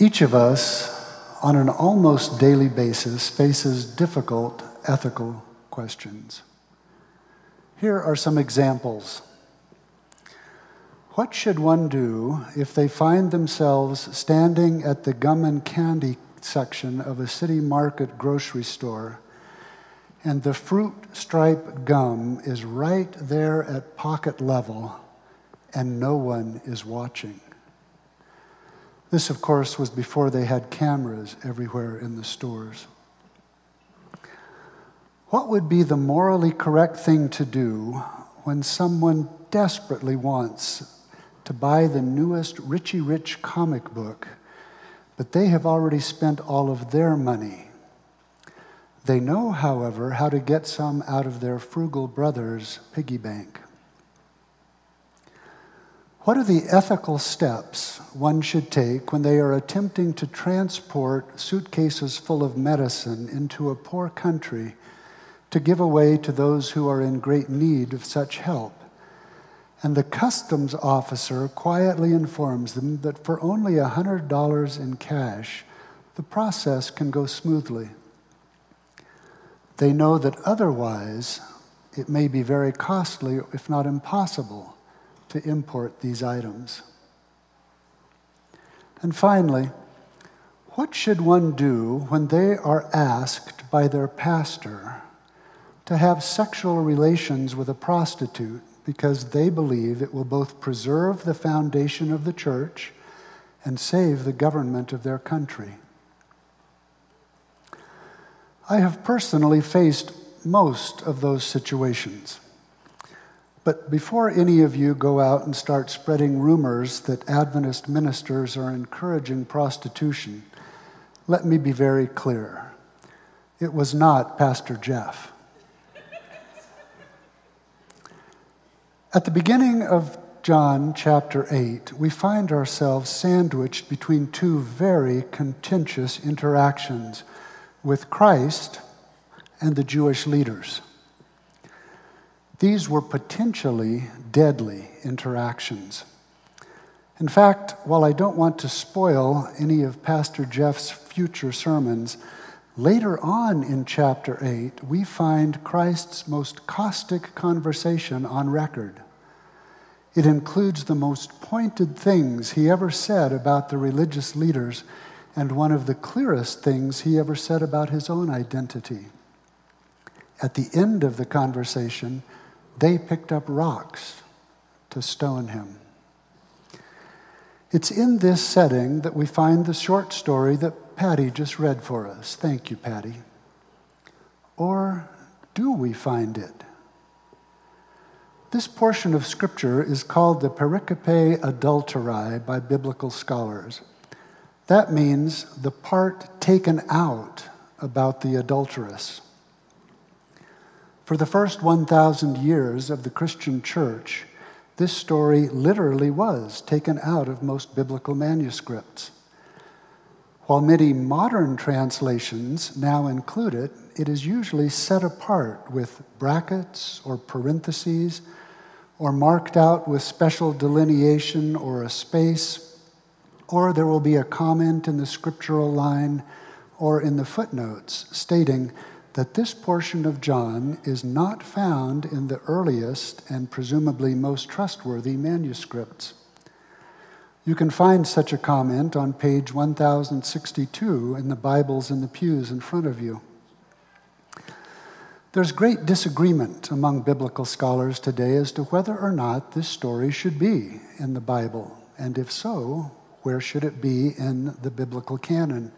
Each of us, on an almost daily basis, faces difficult ethical questions. Here are some examples. What should one do if they find themselves standing at the gum and candy section of a city market grocery store and the fruit stripe gum is right there at pocket level and no one is watching? This, of course, was before they had cameras everywhere in the stores. What would be the morally correct thing to do when someone desperately wants to buy the newest Richie Rich comic book, but they have already spent all of their money? They know, however, how to get some out of their frugal brother's piggy bank. What are the ethical steps one should take when they are attempting to transport suitcases full of medicine into a poor country to give away to those who are in great need of such help? And the customs officer quietly informs them that for only $100 in cash, the process can go smoothly. They know that otherwise, it may be very costly, if not impossible to import these items. And finally, what should one do when they are asked by their pastor to have sexual relations with a prostitute because they believe it will both preserve the foundation of the church and save the government of their country? I have personally faced most of those situations. But before any of you go out and start spreading rumors that Adventist ministers are encouraging prostitution, let me be very clear. It was not Pastor Jeff. At the beginning of John chapter 8, we find ourselves sandwiched between two very contentious interactions with Christ and the Jewish leaders. These were potentially deadly interactions. In fact, while I don't want to spoil any of Pastor Jeff's future sermons, later on in chapter 8, we find Christ's most caustic conversation on record. It includes the most pointed things he ever said about the religious leaders and one of the clearest things he ever said about his own identity. At the end of the conversation, they picked up rocks to stone him. It's in this setting that we find the short story that Patty just read for us. Thank you, Patty. Or do we find it? This portion of Scripture is called the Pericope Adulterae by biblical scholars. That means the part taken out about the adulteress. For the first 1,000 years of the Christian church, this story literally was taken out of most biblical manuscripts. While many modern translations now include it, it is usually set apart with brackets or parentheses or marked out with special delineation or a space, or there will be a comment in the scriptural line or in the footnotes stating that this portion of John is not found in the earliest and presumably most trustworthy manuscripts. You can find such a comment on page 1062 in the Bibles in the pews in front of you. There's great disagreement among biblical scholars today as to whether or not this story should be in the Bible, and if so, where should it be in the biblical canon?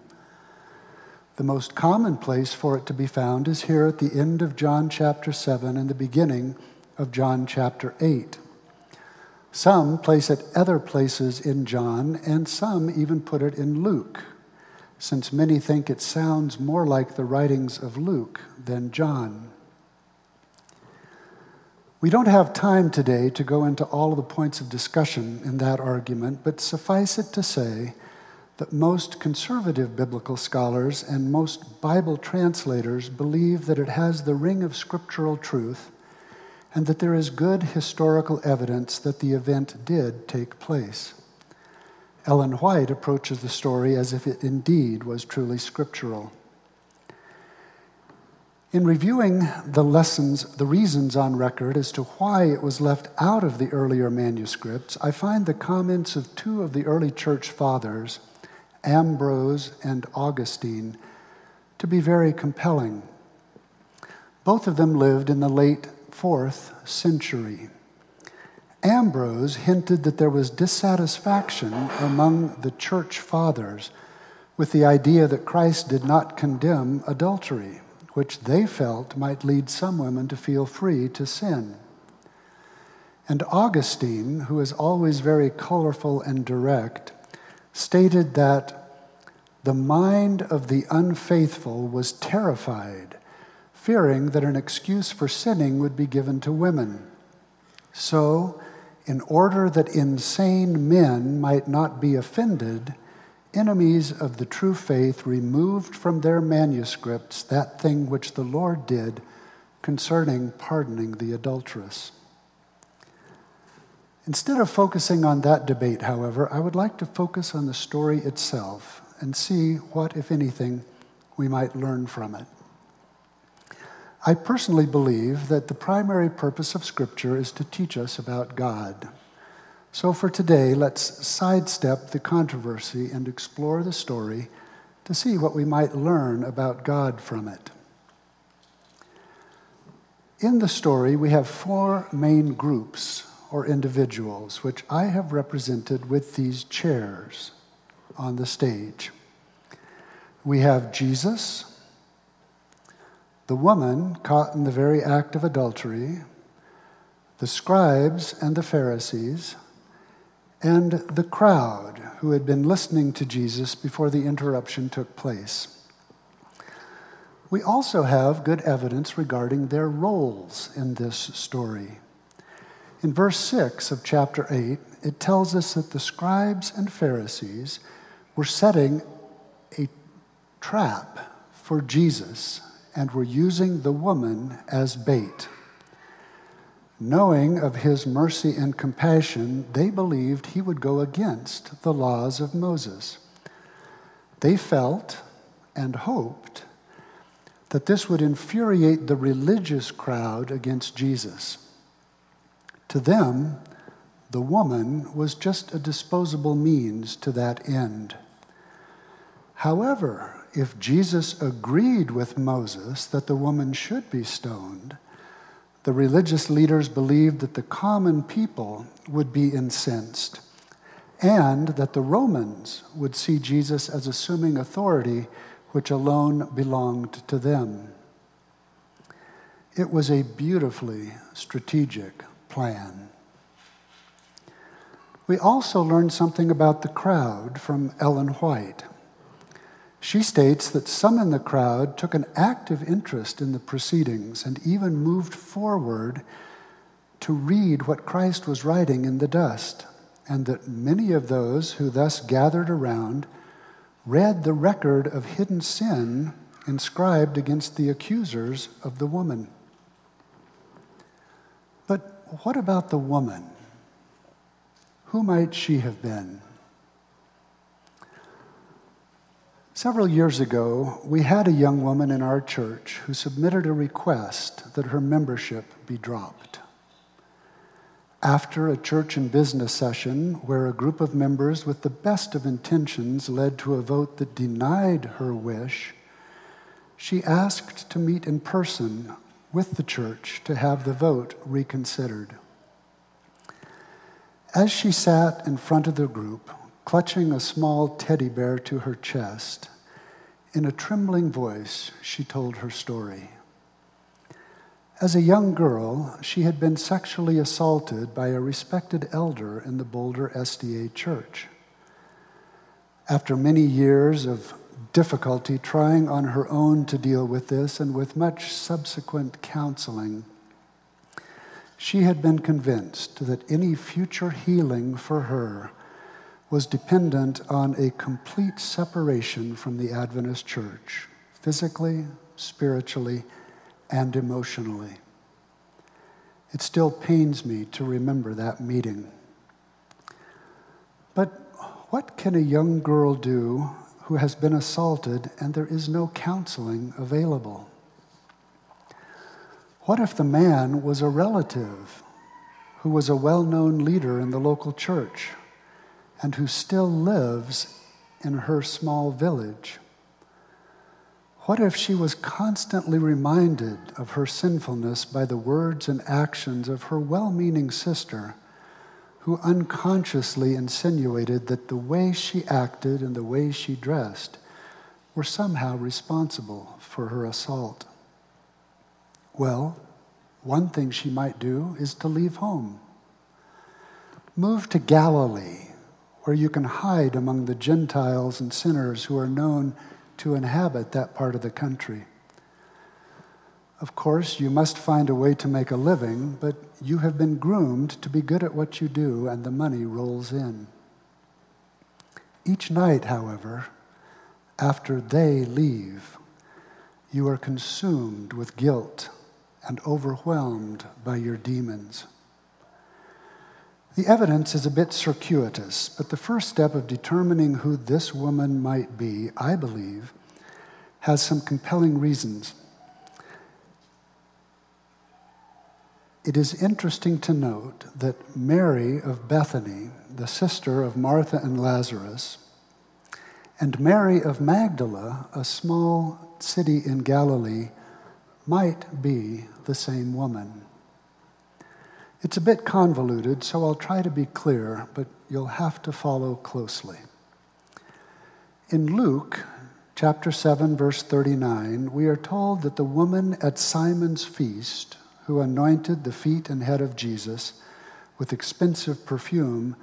The most common place for it to be found is here at the end of John chapter 7 and the beginning of John chapter 8. Some place it other places in John, and some even put it in Luke, since many think it sounds more like the writings of Luke than John. We don't have time today to go into all of the points of discussion in that argument, but suffice it to say that most conservative biblical scholars and most Bible translators believe that it has the ring of scriptural truth and that there is good historical evidence that the event did take place. Ellen White approaches the story as if it indeed was truly scriptural. In reviewing the lessons, the reasons on record as to why it was left out of the earlier manuscripts, I find the comments of two of the early church fathers, Ambrose and Augustine, to be very compelling. Both of them lived in the late fourth century. Ambrose hinted that there was dissatisfaction among the church fathers with the idea that Christ did not condemn adultery, which they felt might lead some women to feel free to sin. And Augustine, who is always very colorful and direct, stated that the mind of the unfaithful was terrified, fearing that an excuse for sinning would be given to women. So, in order that insane men might not be offended, enemies of the true faith removed from their manuscripts that thing which the Lord did concerning pardoning the adulteress. Instead of focusing on that debate, however, I would like to focus on the story itself and see what, if anything, we might learn from it. I personally believe that the primary purpose of Scripture is to teach us about God. So for today, let's sidestep the controversy and explore the story to see what we might learn about God from it. In the story, we have four main groups or individuals, which I have represented with these chairs on the stage. We have Jesus, the woman caught in the very act of adultery, the scribes and the Pharisees, and the crowd who had been listening to Jesus before the interruption took place. We also have good evidence regarding their roles in this story. In verse 6 of chapter 8, it tells us that the scribes and Pharisees were setting a trap for Jesus and were using the woman as bait. Knowing of his mercy and compassion, they believed he would go against the laws of Moses. They felt and hoped that this would infuriate the religious crowd against Jesus. To them, the woman was just a disposable means to that end. However, if Jesus agreed with Moses that the woman should be stoned, the religious leaders believed that the common people would be incensed and that the Romans would see Jesus as assuming authority which alone belonged to them. It was a beautifully strategic plan. We also learned something about the crowd from Ellen White. She states that some in the crowd took an active interest in the proceedings and even moved forward to read what Christ was writing in the dust, and that many of those who thus gathered around read the record of hidden sin inscribed against the accusers of the woman. What about the woman? Who might she have been? Several years ago, we had a young woman in our church who submitted a request that her membership be dropped. After a church and business session where a group of members with the best of intentions led to a vote that denied her wish, she asked to meet in person with the church to have the vote reconsidered. As she sat in front of the group, clutching a small teddy bear to her chest. In a trembling voice, she told her story. As a young girl, she had been sexually assaulted by a respected elder in the Boulder SDA church. After many years of difficulty trying on her own to deal with this and with much subsequent counseling, she had been convinced that any future healing for her was dependent on a complete separation from the Adventist church, physically, spiritually, and emotionally. It still pains me to remember that meeting. But What can a young girl do who has been assaulted and there is no counseling available? What if the man was a relative who was a well known leader in the local church and who still lives in her small village? What if she was constantly reminded of her sinfulness by the words and actions of her well meaning sister, who unconsciously insinuated that the way she acted and the way she dressed were somehow responsible for her assault? Well, one thing she might do is to leave home. Move to Galilee, where you can hide among the Gentiles and sinners who are known to inhabit that part of the country. Of course, you must find a way to make a living, but you have been groomed to be good at what you do, and the money rolls in. Each night, however, after they leave, you are consumed with guilt and overwhelmed by your demons. The evidence is a bit circuitous, but the first step of determining who this woman might be, I believe, has some compelling reasons. It is interesting to note that Mary of Bethany, the sister of Martha and Lazarus, and Mary of Magdala, a small city in Galilee, might be the same woman. It's a bit convoluted, so I'll try to be clear, but you'll have to follow closely. In Luke chapter 7, verse 39, we are told that the woman at Simon's feast, who anointed the feet and head of Jesus with expensive perfume,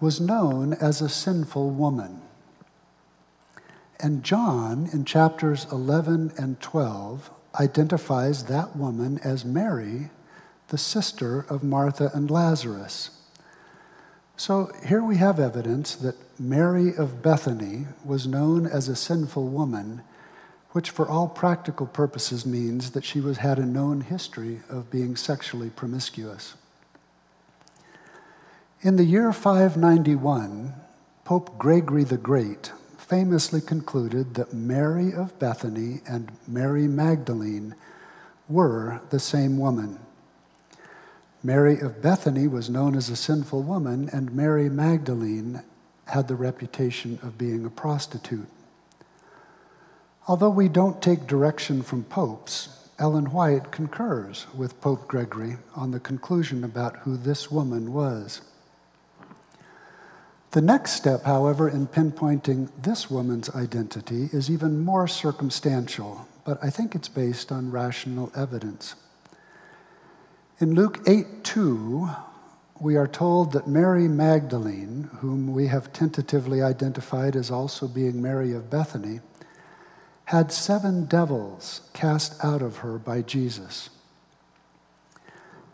was known as a sinful woman. And John, in chapters 11 and 12, identifies that woman as Mary, the sister of Martha and Lazarus. So here we have evidence that Mary of Bethany was known as a sinful woman, which for all practical purposes means that she was, had a known history of being sexually promiscuous. In the year 591, Pope Gregory the Great famously concluded that Mary of Bethany and Mary Magdalene were the same woman. Mary of Bethany was known as a sinful woman, and Mary Magdalene had the reputation of being a prostitute. Although we don't take direction from popes, Ellen White concurs with Pope Gregory on the conclusion about who this woman was. The next step, however, in pinpointing this woman's identity is even more circumstantial, but I think it's based on rational evidence. In Luke 8 2, we are told that Mary Magdalene, whom we have tentatively identified as also being Mary of Bethany, had seven devils cast out of her by Jesus.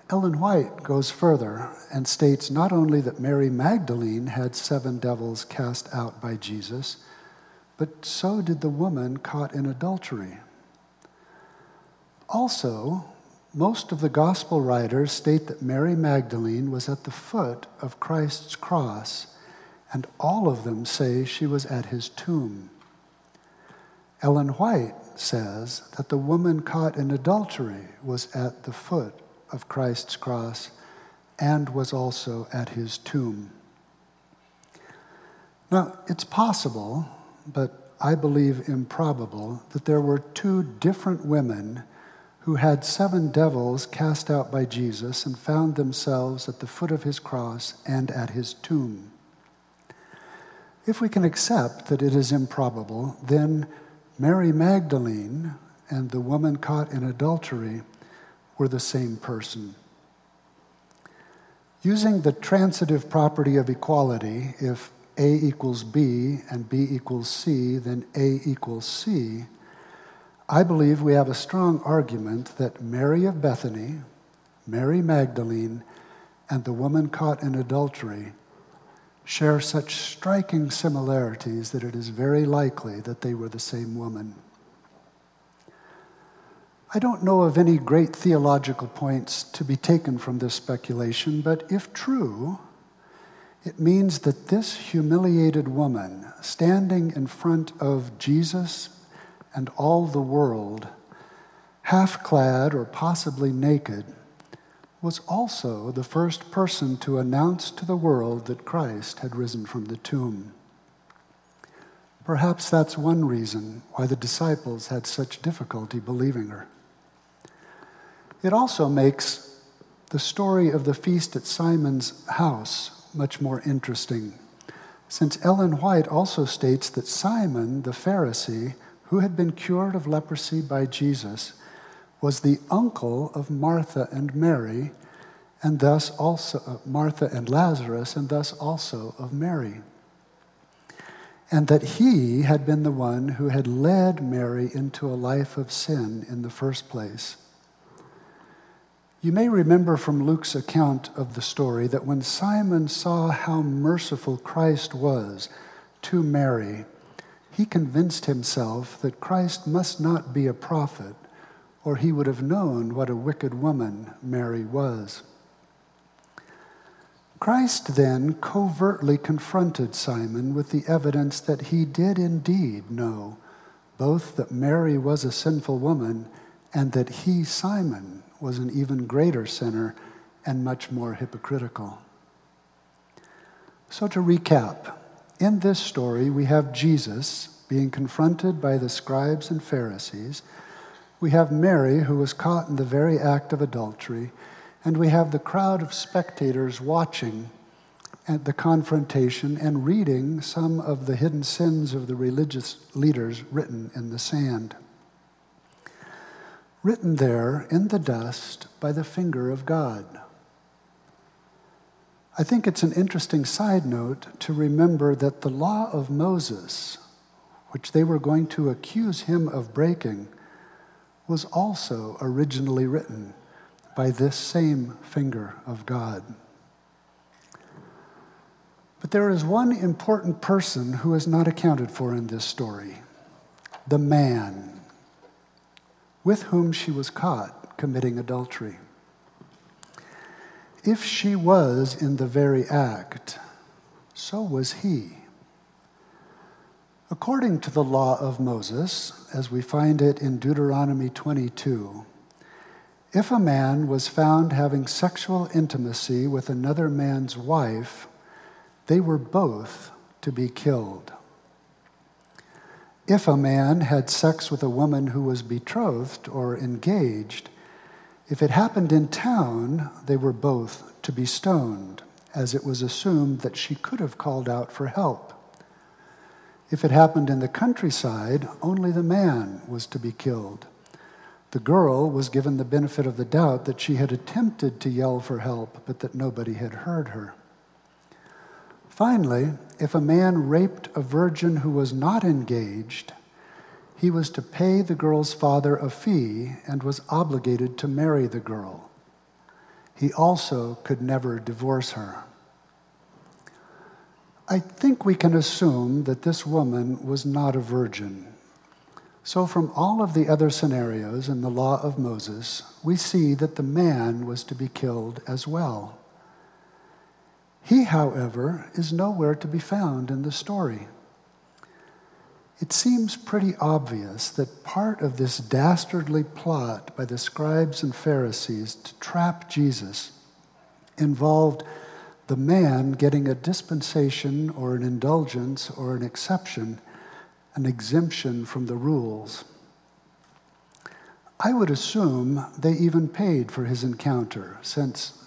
Ellen White goes further and states not only that Mary Magdalene had seven devils cast out by Jesus, but so did the woman caught in adultery. Also, most of the gospel writers state that Mary Magdalene was at the foot of Christ's cross, and all of them say she was at his tomb. Ellen White says that the woman caught in adultery was at the foot of Christ's cross and was also at his tomb. Now, it's possible, but I believe improbable, that there were two different women who had seven devils cast out by Jesus and found themselves at the foot of his cross and at his tomb. If we can accept that it is improbable, then Mary Magdalene and the woman caught in adultery were the same person. Using the transitive property of equality, if A equals B and B equals C, then A equals C, I believe we have a strong argument that Mary of Bethany, Mary Magdalene, and the woman caught in adultery share such striking similarities that it is very likely that they were the same woman. I don't know of any great theological points to be taken from this speculation, but if true, It means that this humiliated woman, standing in front of Jesus and all the world, half clad or possibly naked, was also the first person to announce to the world that Christ had risen from the tomb. Perhaps that's one reason why the disciples had such difficulty believing her. It also makes the story of the feast at Simon's house much more interesting, since Ellen White also states that Simon the Pharisee, who had been cured of leprosy by Jesus, was the uncle of Martha and Mary, and thus also uh, Martha and Lazarus, and thus also of Mary and that he had been the one who had led Mary into a life of sin in the first place. You may remember from Luke's account of the story that when Simon saw how merciful Christ was to Mary, he convinced himself that Christ must not be a prophet, or he would have known what a wicked woman Mary was. Christ then covertly confronted Simon with the evidence that he did indeed know both that Mary was a sinful woman and that he, Simon, was an even greater sinner and much more hypocritical. So, to recap, in this story, we have Jesus being confronted by the scribes and Pharisees. We have Mary, who was caught in the very act of adultery and we have the crowd of spectators watching at the confrontation and reading some of the hidden sins of the religious leaders written in the sand. Written there in the dust by the finger of God. I think it's an interesting side note to remember that the law of Moses, which they were going to accuse him of breaking, was also originally written by this same finger of God. But there is one important person who is not accounted for in this story the man with whom she was caught committing adultery. If she was in the very act, so was he. According to the law of Moses, as we find it in Deuteronomy 22, if a man was found having sexual intimacy with another man's wife, they were both to be killed. If a man had sex with a woman who was betrothed or engaged, if it happened in town, they were both to be stoned, as it was assumed that she could have called out for help. If it happened in the countryside, only the man was to be killed. The girl was given the benefit of the doubt that she had attempted to yell for help, but that nobody had heard her. Finally, if a man raped a virgin who was not engaged, he was to pay the girl's father a fee and was obligated to marry the girl. He also could never divorce her. I think we can assume that this woman was not a virgin so, from all of the other scenarios in the law of Moses, we see that the man was to be killed as well. He, however, is nowhere to be found in the story. It seems pretty obvious that part of this dastardly plot by the scribes and Pharisees to trap Jesus involved the man getting a dispensation or an indulgence or an exception an exemption from the rules. I would assume they even paid for his encounter, since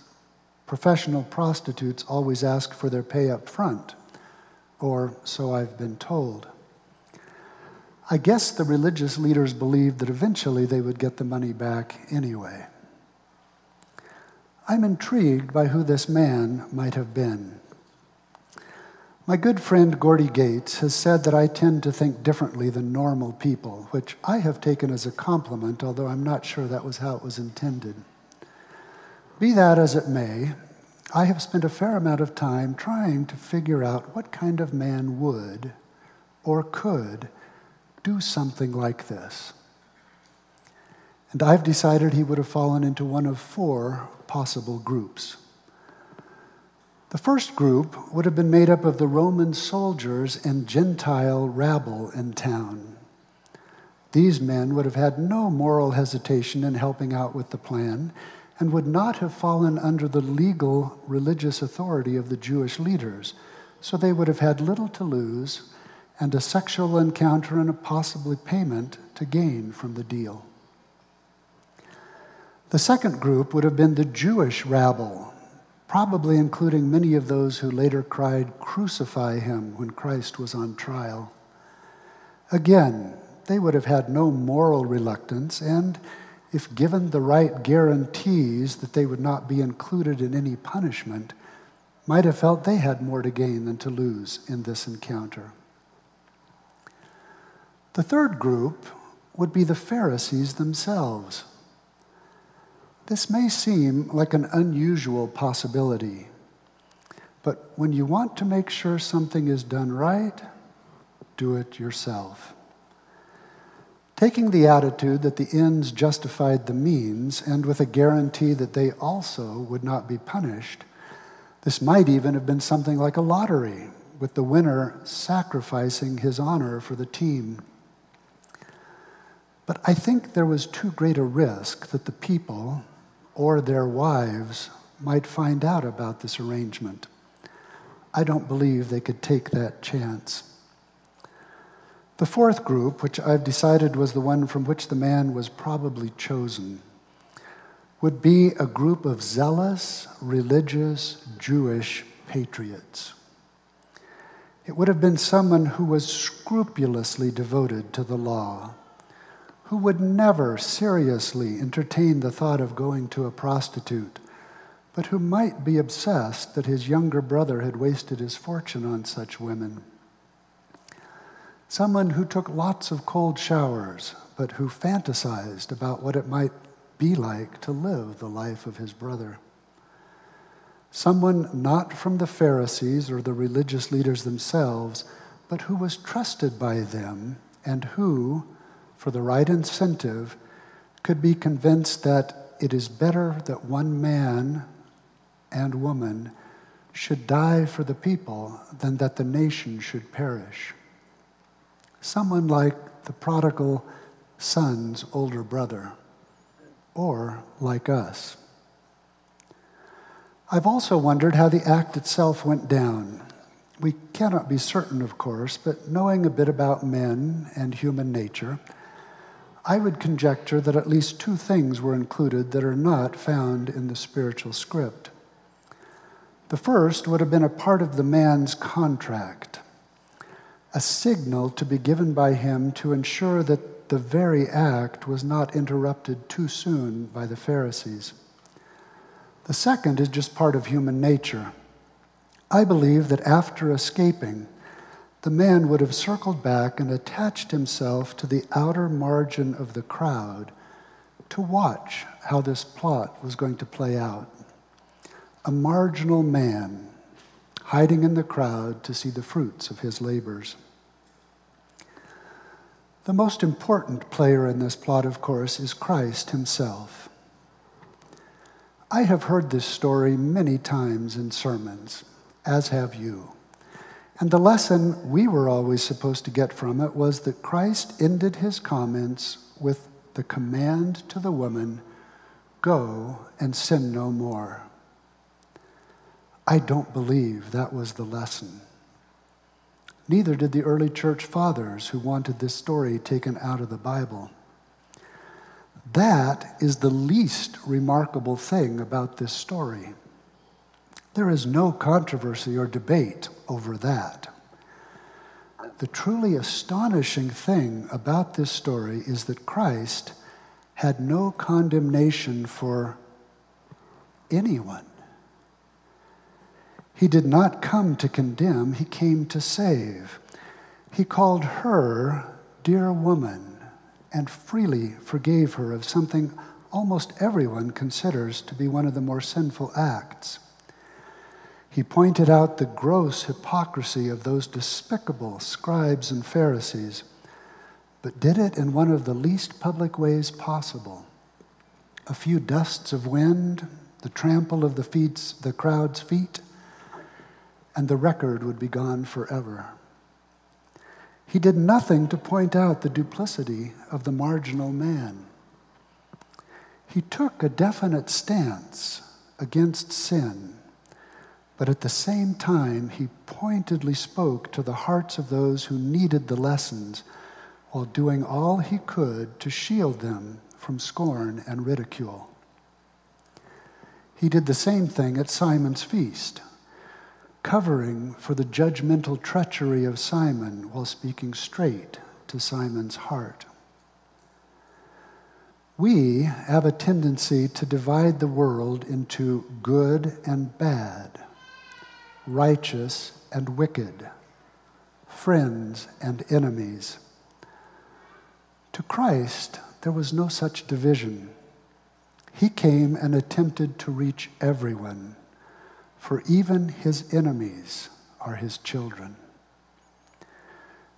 professional prostitutes always ask for their pay up front, or so I've been told. I guess the religious leaders believed that eventually they would get the money back anyway. I'm intrigued by who this man might have been. My good friend Gordy Gates has said that I tend to think differently than normal people, which I have taken as a compliment, although I'm not sure that was how it was intended. Be that as it may, I have spent a fair amount of time trying to figure out what kind of man would or could do something like this. And I've decided he would have fallen into one of four possible groups. The first group would have been made up of the Roman soldiers and Gentile rabble in town. These men would have had no moral hesitation in helping out with the plan and would not have fallen under the legal religious authority of the Jewish leaders, so they would have had little to lose and a sexual encounter and a possibly payment to gain from the deal. The second group would have been the Jewish rabble, probably including many of those who later cried, Crucify him, when Christ was on trial. Again, they would have had no moral reluctance, and if given the right guarantees that they would not be included in any punishment, might have felt they had more to gain than to lose in this encounter. The third group would be the Pharisees themselves. This may seem like an unusual possibility, but when you want to make sure something is done right, do it yourself. Taking the attitude that the ends justified the means, and with a guarantee that they also would not be punished, this might even have been something like a lottery, with the winner sacrificing his honor for the team. But I think there was too great a risk that the people, or their wives might find out about this arrangement. I don't believe they could take that chance. The fourth group, which I've decided was the one from which the man was probably chosen, would be a group of zealous, religious, Jewish patriots. It would have been someone who was scrupulously devoted to the law who would never seriously entertain the thought of going to a prostitute, but who might be obsessed that his younger brother had wasted his fortune on such women. Someone who took lots of cold showers, but who fantasized about what it might be like to live the life of his brother. Someone not from the Pharisees or the religious leaders themselves, but who was trusted by them and who, for the right incentive, could be convinced that it is better that one man and woman should die for the people than that the nation should perish. Someone like the prodigal son's older brother, or like us. I've also wondered how the act itself went down. We cannot be certain, of course, but knowing a bit about men and human nature, I would conjecture that at least two things were included that are not found in the spiritual script. The first would have been a part of the man's contract, a signal to be given by him to ensure that the very act was not interrupted too soon by the Pharisees. The second is just part of human nature. I believe that after escaping, the man would have circled back and attached himself to the outer margin of the crowd to watch how this plot was going to play out. A marginal man hiding in the crowd to see the fruits of his labors. The most important player in this plot, of course, is Christ himself. I have heard this story many times in sermons, as have you. And the lesson we were always supposed to get from it was that Christ ended his comments with the command to the woman go and sin no more. I don't believe that was the lesson. Neither did the early church fathers who wanted this story taken out of the Bible. That is the least remarkable thing about this story. There is no controversy or debate over that. The truly astonishing thing about this story is that Christ had no condemnation for anyone. He did not come to condemn, he came to save. He called her dear woman and freely forgave her of something almost everyone considers to be one of the more sinful acts. He pointed out the gross hypocrisy of those despicable scribes and Pharisees, but did it in one of the least public ways possible. A few dusts of wind, the trample of the, the crowd's feet, and the record would be gone forever. He did nothing to point out the duplicity of the marginal man. He took a definite stance against sin, but at the same time, he pointedly spoke to the hearts of those who needed the lessons while doing all he could to shield them from scorn and ridicule. He did the same thing at Simon's feast, covering for the judgmental treachery of Simon while speaking straight to Simon's heart. We have a tendency to divide the world into good and bad, righteous and wicked, friends and enemies. To Christ, there was no such division. He came and attempted to reach everyone, for even his enemies are his children.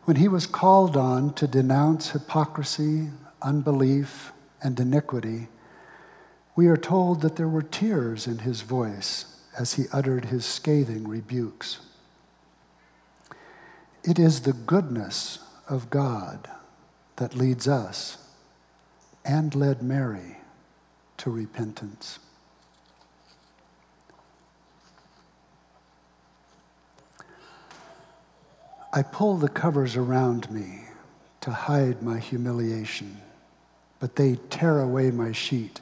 When he was called on to denounce hypocrisy, unbelief, and iniquity, we are told that there were tears in his voice as he uttered his scathing rebukes. It is the goodness of God that leads us and led Mary to repentance. I pull the covers around me to hide my humiliation, but they tear away my sheet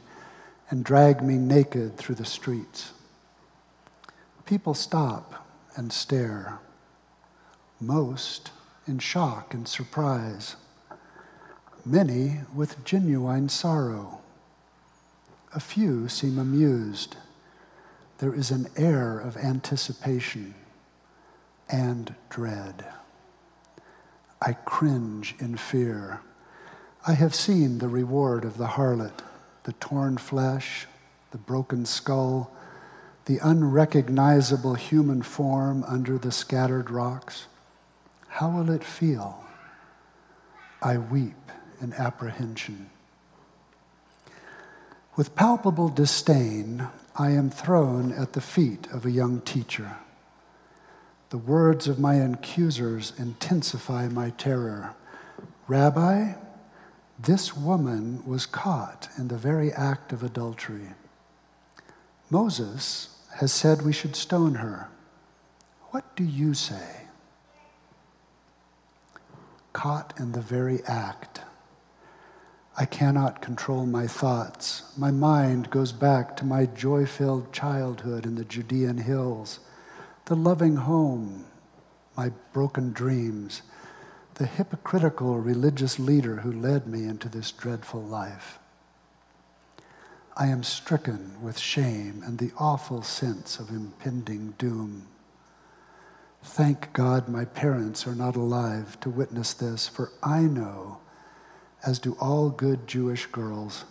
and drag me naked through the streets. People stop and stare, most in shock and surprise, many with genuine sorrow. A few seem amused. There is an air of anticipation and dread. I cringe in fear. I have seen the reward of the harlot the torn flesh, the broken skull, the unrecognizable human form under the scattered rocks. How will it feel? I weep in apprehension. With palpable disdain, I am thrown at the feet of a young teacher. The words of my accusers intensify my terror. Rabbi, this woman was caught in the very act of adultery. Moses has said we should stone her. What do you say? Caught in the very act. I cannot control my thoughts. My mind goes back to my joy filled childhood in the Judean hills, the loving home, my broken dreams, the hypocritical religious leader who led me into this dreadful life. I am stricken with shame and the awful sense of impending doom. Thank God my parents are not alive to witness this, for I know as do all good Jewish girls,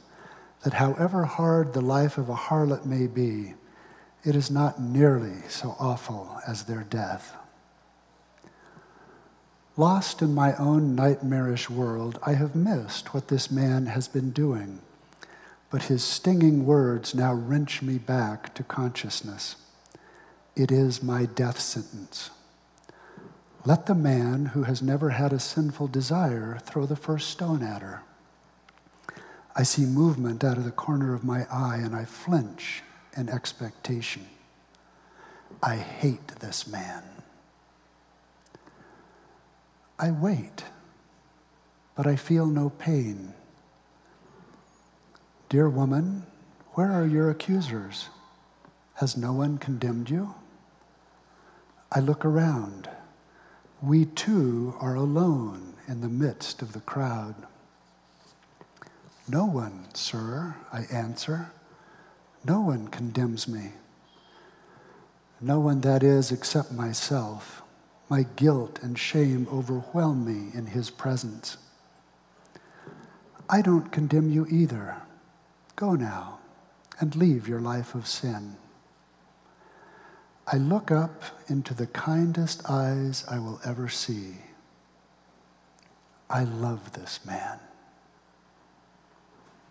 that however hard the life of a harlot may be, it is not nearly so awful as their death. Lost in my own nightmarish world, I have missed what this man has been doing, but his stinging words now wrench me back to consciousness. It is my death sentence. Let the man who has never had a sinful desire throw the first stone at her. I see movement out of the corner of my eye and I flinch in expectation. I hate this man. I wait, but I feel no pain. Dear woman, where are your accusers? Has no one condemned you? I look around we two are alone in the midst of the crowd. No one, sir, I answer. No one condemns me. No one, that is, except myself. My guilt and shame overwhelm me in his presence. I don't condemn you either. Go now and leave your life of sin. I look up into the kindest eyes I will ever see. I love this man.